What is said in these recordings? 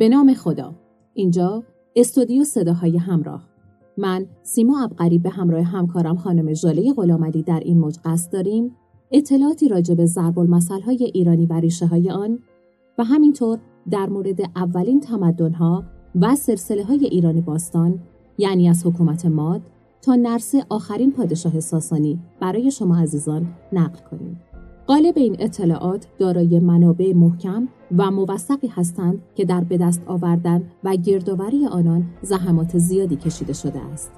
به نام خدا. اینجا استودیو صداهای همراه. من سیما ابقری به همراه همکارم خانم ژاله غلامعلی در این موج قصد داریم. اطلاعاتی راجع به ضرب های ایرانی و ریشه های آن و همینطور در مورد اولین تمدنها و سلسله های ایرانی باستان یعنی از حکومت ماد تا نرسه آخرین پادشاه ساسانی برای شما عزیزان نقل کنیم. قالب این اطلاعات دارای منابع محکم و موثقی هستند که در به دست آوردن و گردآوری آنان زحمات زیادی کشیده شده است.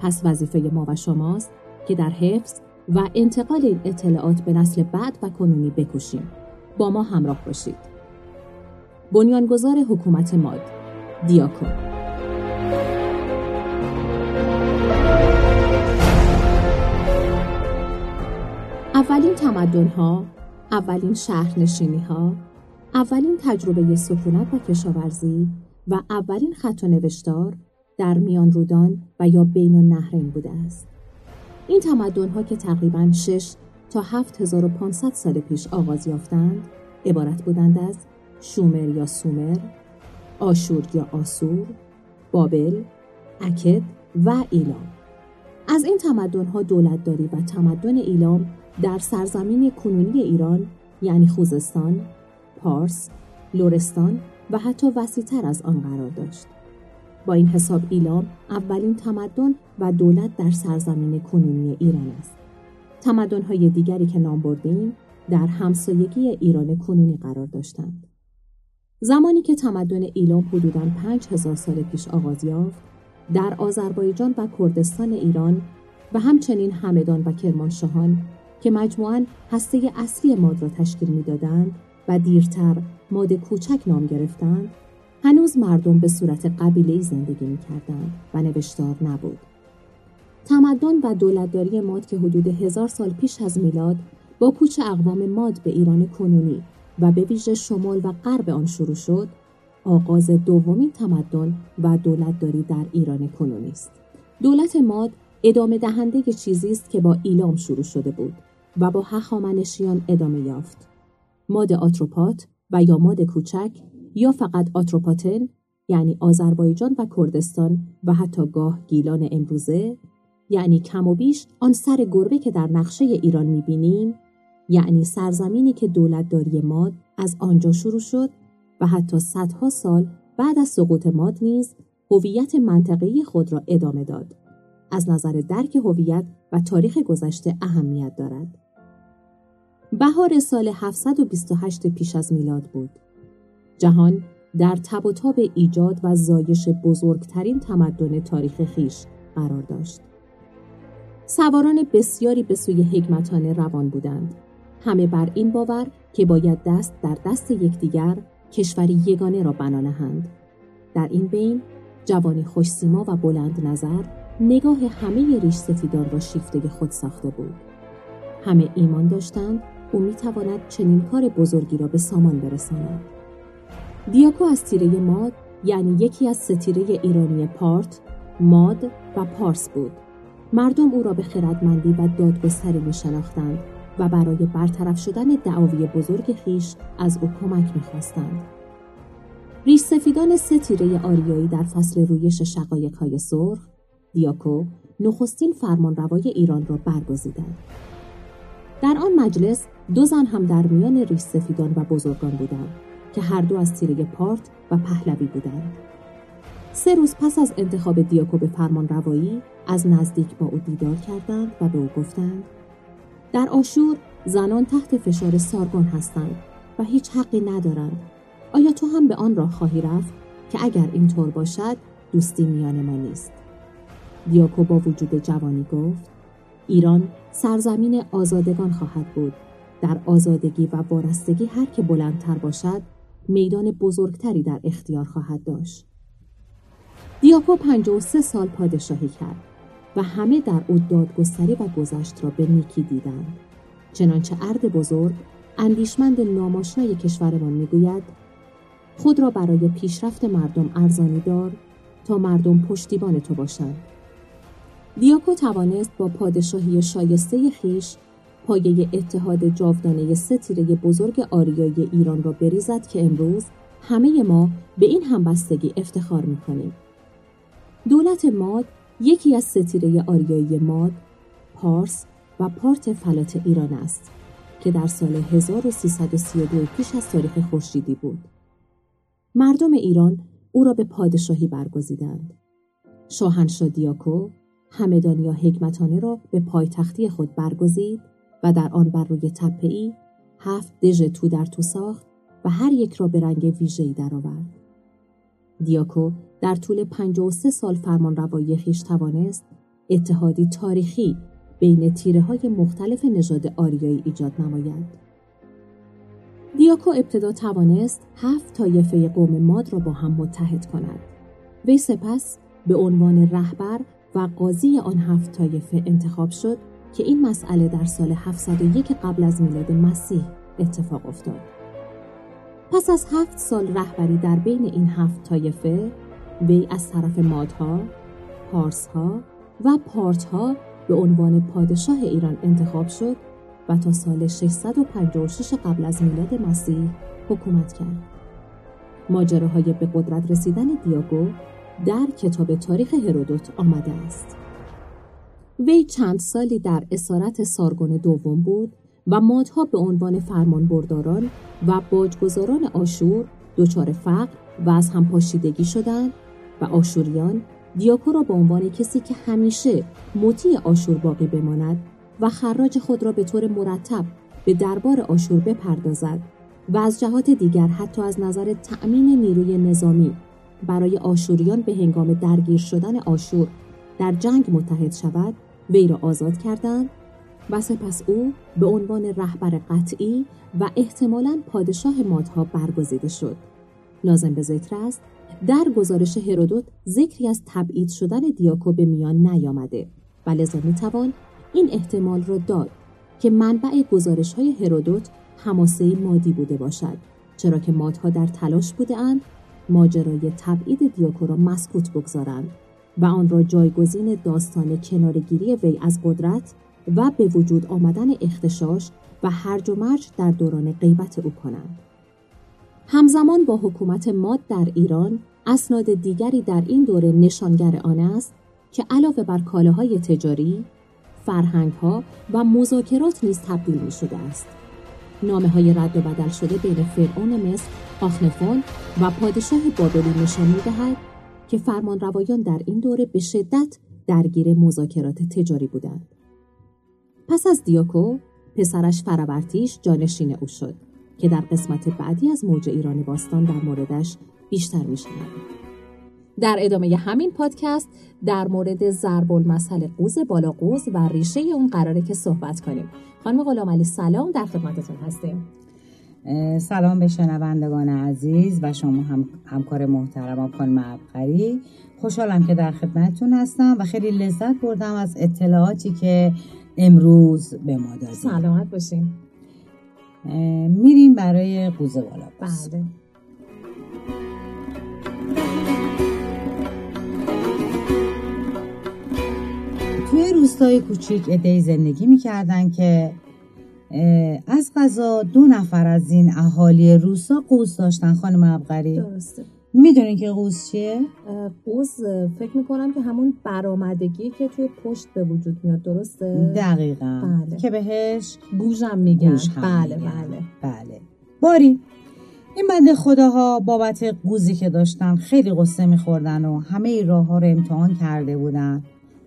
پس وظیفه ما و شماست که در حفظ و انتقال این اطلاعات به نسل بعد و کنونی بکوشیم. با ما همراه باشید. بنیانگذار حکومت ماد دیاکو اولین تمدن ها، اولین شهرنشینی ها، اولین تجربه سکونت و کشاورزی و اولین خط و نوشتار در میان رودان و یا بین النهرین بوده است. این تمدن ها که تقریبا 6 تا 7500 سال پیش آغاز یافتند، عبارت بودند از شومر یا سومر، آشور یا آسور، بابل، اکد و ایلام. از این تمدن ها دولتداری و تمدن ایلام در سرزمین کنونی ایران یعنی خوزستان، پارس، لورستان و حتی وسیعتر از آن قرار داشت. با این حساب ایلام اولین تمدن و دولت در سرزمین کنونی ایران است. تمدن‌های دیگری که نام بردیم در همسایگی ایران کنونی قرار داشتند. زمانی که تمدن ایلام حدوداً پنج هزار سال پیش آغاز یافت، در آذربایجان و کردستان ایران و همچنین همدان و کرمانشاهان که مجموعاً هسته اصلی ماد را تشکیل می‌دادند و دیرتر ماد کوچک نام گرفتند هنوز مردم به صورت قبیله‌ای زندگی می‌کردند و نوشتار نبود. تمدن و دولتداری ماد که حدود هزار سال پیش از میلاد با کوچ اقوام ماد به ایران کنونی و به ویژه شمال و غرب آن شروع شد آغاز دومین تمدن و دولتداری در ایران کنونی است. دولت ماد ادامه دهنده چیزی است که با ایلام شروع شده بود. و با هخامنشیان ادامه یافت. ماد آتروپات و یا ماد کوچک یا فقط آتروپاتن یعنی آذربایجان و کردستان و حتی گاه گیلان امروزه یعنی کم و بیش آن سر گربه که در نقشه ایران می‌بینیم یعنی سرزمینی که دولتداری ماد از آنجا شروع شد و حتی صدها سال بعد از سقوط ماد نیز هویت منطقه‌ای خود را ادامه داد. از نظر درک هویت و تاریخ گذشته اهمیت دارد. بهار سال 728 پیش از میلاد بود. جهان در تب و تاب ایجاد و زایش بزرگترین تمدن تاریخ خیش قرار داشت. سواران بسیاری به سوی حکمتانه روان بودند. همه بر این باور که باید دست در دست یکدیگر کشوری یگانه را بنا نهند. در این بین جوانی خوشسیما و بلند نظر نگاه همه ریش سفیدان را شیفته خود ساخته بود. همه ایمان داشتند او می‌تواند چنین کار بزرگی را به سامان برساند. دیاکو از تیره ماد یعنی یکی از ستیره ایرانی پارت، ماد و پارس بود. مردم او را به خردمندی و دادگستری می شناختند و برای برطرف شدن دعاوی بزرگ خیش از او کمک می‌خواستند. ریش سفیدان ستیره آریایی در فصل رویش شقایق های سرخ دیاکو نخستین فرمانروای ایران را برگزیدند. در آن مجلس دو زن هم در میان ریش سفیدان و بزرگان بودند که هر دو از تیره پارت و پهلوی بودند. سه روز پس از انتخاب دیاکو به فرمان روایی از نزدیک با او دیدار کردند و به او گفتند در آشور زنان تحت فشار سارگون هستند و هیچ حقی ندارند. آیا تو هم به آن راه خواهی رفت که اگر اینطور باشد دوستی میان ما نیست؟ دیاکو با وجود جوانی گفت ایران سرزمین آزادگان خواهد بود. در آزادگی و وارستگی هر که بلندتر باشد میدان بزرگتری در اختیار خواهد داشت. دیاکو سه سال پادشاهی کرد و همه در او دادگستری و گذشت را به نیکی دیدند. چنانچه ارد بزرگ اندیشمند ناماشنای کشورمان می‌گوید خود را برای پیشرفت مردم ارزانی دار تا مردم پشتیبان تو باشند. دیاکو توانست با پادشاهی شایسته خیش پایه اتحاد جاودانه سه بزرگ آریایی ایران را بریزد که امروز همه ما به این همبستگی افتخار می‌کنیم. دولت ماد یکی از ستیره آریایی ماد، پارس و پارت فلات ایران است که در سال 1332 پیش از تاریخ خورشیدی بود. مردم ایران او را به پادشاهی برگزیدند. شاهنشاه دیاکو همدانی یا حکمتانه را به پایتختی خود برگزید و در آن بر روی تپهای هفت دژ تو در تو ساخت و هر یک را به رنگ ویژه‌ای درآورد. دیاکو در طول 53 سال فرمان روایی خیش توانست اتحادی تاریخی بین تیره های مختلف نژاد آریایی ایجاد نماید. دیاکو ابتدا توانست هفت طایفه قوم ماد را با هم متحد کند. وی سپس به عنوان رهبر و قاضی آن هفت طایفه انتخاب شد که این مسئله در سال 701 قبل از میلاد مسیح اتفاق افتاد. پس از هفت سال رهبری در بین این هفت طایفه وی از طرف مادها، پارسها و پارتها به عنوان پادشاه ایران انتخاب شد و تا سال 656 قبل از میلاد مسیح حکومت کرد. ماجراهای به قدرت رسیدن دیاگو در کتاب تاریخ هرودوت آمده است. وی چند سالی در اسارت سارگون دوم بود و مادها به عنوان فرمانبرداران و باجگذاران آشور دچار فقر و از هم پاشیدگی شدند و آشوریان دیاکو را به عنوان کسی که همیشه مطیع آشور باقی بماند و خراج خود را به طور مرتب به دربار آشور بپردازد و از جهات دیگر حتی از نظر تأمین نیروی نظامی برای آشوریان به هنگام درگیر شدن آشور در جنگ متحد شود وی را آزاد کردند و سپس او به عنوان رهبر قطعی و احتمالاً پادشاه مادها برگزیده شد. لازم به ذکر است در گزارش هرودوت ذکری از تبعید شدن دیاکو به میان نیامده و لذا می‌توان این احتمال را داد که منبع گزارش های هرودوت هماسه مادی بوده باشد چرا که مادها در تلاش بوده اند ماجرای تبعید دیاکو را مسکوت بگذارند و آن را جایگزین داستان کنارگیری وی از قدرت و به وجود آمدن اختشاش و هرج و مرج در دوران غیبت او کنند. همزمان با حکومت ماد در ایران اسناد دیگری در این دوره نشانگر آن است که علاوه بر کالاهای تجاری، فرهنگها و مذاکرات نیز تبدیل می شده است. نامه های رد و بدل شده بین فرعون مصر آخنفون و پادشاه بابلی نشان می دهد که فرمان روایان در این دوره به شدت درگیر مذاکرات تجاری بودند. پس از دیاکو پسرش فرابرتیش جانشین او شد که در قسمت بعدی از موج ایران باستان در موردش بیشتر میشنویم در ادامه همین پادکست در مورد ضرب المثل قوز بالا قوز و ریشه اون قراره که صحبت کنیم. خانم غلام علی سلام در خدمتتون هستیم. سلام به شنوندگان عزیز و شما هم همکار محترم خانم ابقری خوشحالم که در خدمتتون هستم و خیلی لذت بردم از اطلاعاتی که امروز به ما دادیم سلامت باشیم میریم برای قوزه بالا بله. روستای کوچیک ادهی زندگی می‌کردن که از غذا دو نفر از این اهالی روستا قوز داشتن خانم ابقری درسته می‌دونین که قوز چیه؟ قوز فکر می‌کنم که همون برآمدگی که توی پشت به وجود میاد درسته؟ دقیقا بله. که بهش گوژم میگن گوش هم بله میگن. بله بله باری این بنده خداها بابت قوزی که داشتن خیلی قصه میخوردن و همه راه ها رو امتحان کرده بودن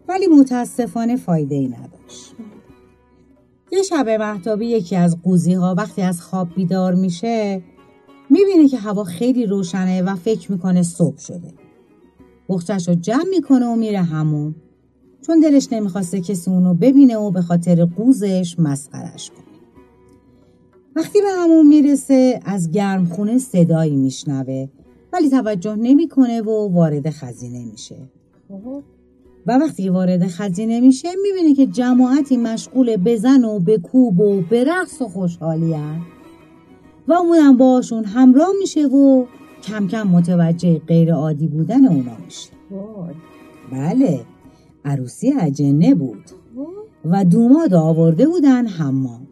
ولی متاسفانه فایده ای نداشت. یه شب محتابی یکی از قوزی ها وقتی از خواب بیدار میشه می‌بینه که هوا خیلی روشنه و فکر می‌کنه صبح شده. بختش رو جمع می‌کنه و میره همون. چون دلش نمی‌خواسته کسی اونو ببینه و به خاطر قوزش مسخرش کنه. وقتی به همون می‌رسه از گرمخونه صدایی میشنوه ولی توجه نمی‌کنه و وارد خزینه میشه. و وقتی وارد خزینه میشه می‌بینه که جماعتی مشغول بزن و به کوب و به رقص و خوشحالی هن. و اونم باشون همراه میشه و کم کم متوجه غیر عادی بودن اونا میشه. بله عروسی اجنه بود. و دوماد آورده بودن حمام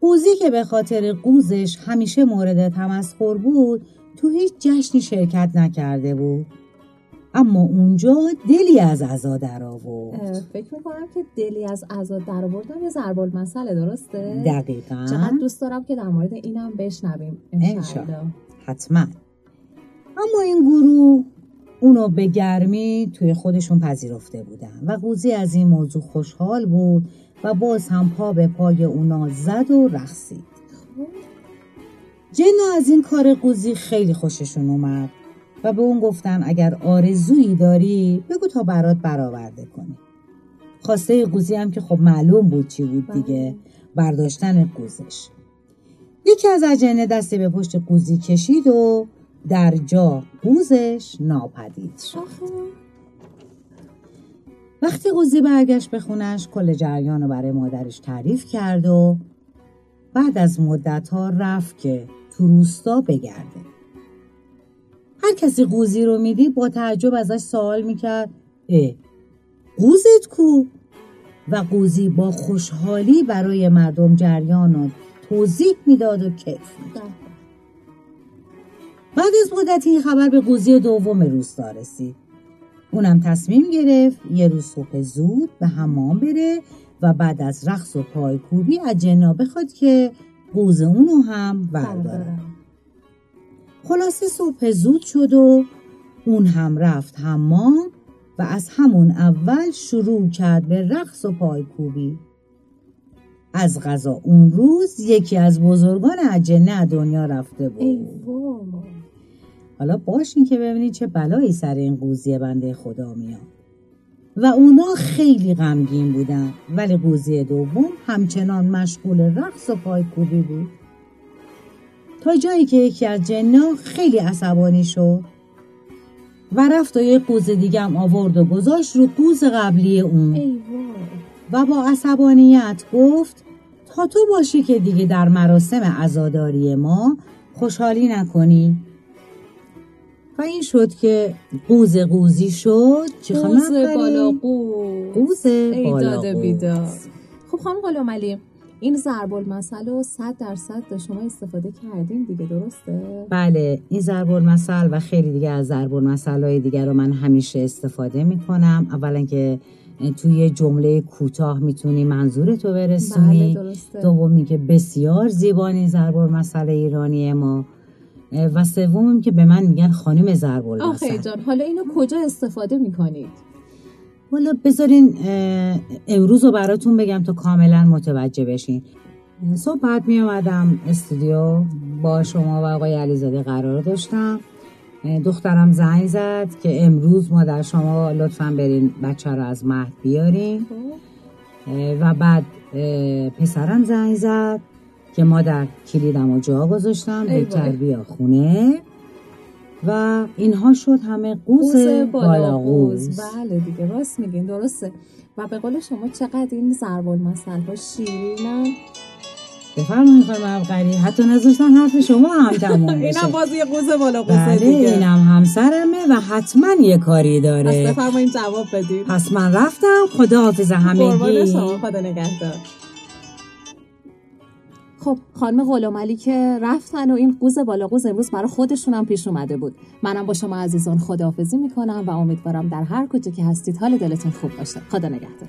قوزی که به خاطر قوزش همیشه مورد تمسخر بود تو هیچ جشنی شرکت نکرده بود اما اونجا دلی از عزا در آورد. فکر می‌کنم که دلی از عزا در آوردن یه ضرب المثله درسته؟ دقیقا. چقدر دوست دارم که در مورد اینم بشنویم انشالله حتما. اما این گروه اونو به گرمی توی خودشون پذیرفته بودن و قوزی از این موضوع خوشحال بود و باز هم پا به پای اونا زد و رقصید. جنا از این کار قوزی خیلی خوششون اومد. و به اون گفتن اگر آرزویی داری بگو تا برات برآورده کنی خواسته قوزی هم که خب معلوم بود چی بود دیگه برداشتن قوزش. یکی از اجنه دستی به پشت قوزی کشید و در جا قوزش ناپدید شد. وقتی قوزی برگشت به خونش کل جریان رو برای مادرش تعریف کرد و بعد از مدت ها رفت که تو روستا بگرده. هر کسی قوزی رو میدی با تعجب ازش سوال می‌کرد. اه قوزت کو؟ و قوزی با خوشحالی برای مردم جریان رو توضیح می‌داد و کیف می‌داد بعد از مدتی این خبر به قوزی دوم روستا رسید. اونم تصمیم گرفت یه روز صبح زود به حمام بره و بعد از رقص و پایکوبی از جنا بخواد که قوز اونو هم برداره. خلاصه صبح زود شد و اون هم رفت حمام و از همون اول شروع کرد به رقص و پایکوبی. از غذا اون روز یکی از بزرگان اجنه دنیا رفته بود. حالا باشین که ببینید چه بلایی سر این قوزی بنده خدا میاد. و اونا خیلی غمگین بودن ولی قوزی دوم همچنان مشغول رقص و پایکوبی بود. تا جایی که یکی از جنا خیلی عصبانی شد و رفت و یه قوز دیگه هم آورد و گذاشت رو قوز قبلی اون. و با عصبانیت گفت تا تو باشی که دیگه در مراسم عزاداری ما خوشحالی نکنی. و این شد که قوز قوزی شد. چه قوز بالا قوز. قوز بالا خب خانم قلوم علی این ضرب المثل رو صد درصد شما استفاده کردین دیگه درسته؟ بله این ضرب المثل و خیلی دیگه از ضرب المثل های دیگه رو من همیشه استفاده می‌کنم. اولا که توی جمله کوتاه می‌تونی منظور تو برسونی. بله دومی که بسیار زیبانی ضرب المثل ایرانی ما. و سومم که به من میگن خانم ضرب المثل آخه جان حالا اینو کجا استفاده می‌کنید؟ والا بذارین امروز رو براتون بگم تا کاملا متوجه بشین. صبح بعد می آمدم استودیو با شما و آقای علیزاده قرار داشتم. دخترم زنگ زد که امروز ما در شما لطفا برین بچه رو از مهد بیارین. و بعد پسرم زنگ زد که ما در کلیدم و جا گذاشتم به بیا خونه. و اینها شد همه قوز, بالا قوز. بله دیگه راست میگین درسته. و به قول شما چقدر این ضرب المثل ها شیرینن؟ بفرمایید خانم ابقری حتی نذاشتن حرف شما هم تموم بشه اینم باز یه قوز بالا قوز بله دیگه. اینم همسرمه و حتما یه کاری داره. پس بفرمایید جواب بدید پس من رفتم خدا حافظ همگی. قربان شما خدا نگهدار. خب خانم غلامعلی که رفتن و این قوز بالا قوز امروز برای خودشون هم پیش اومده بود. منم با شما عزیزان خداحافظی می‌کنم و امیدوارم در هر کجا که هستید حال دلتون خوب باشه. خدا نگهدار.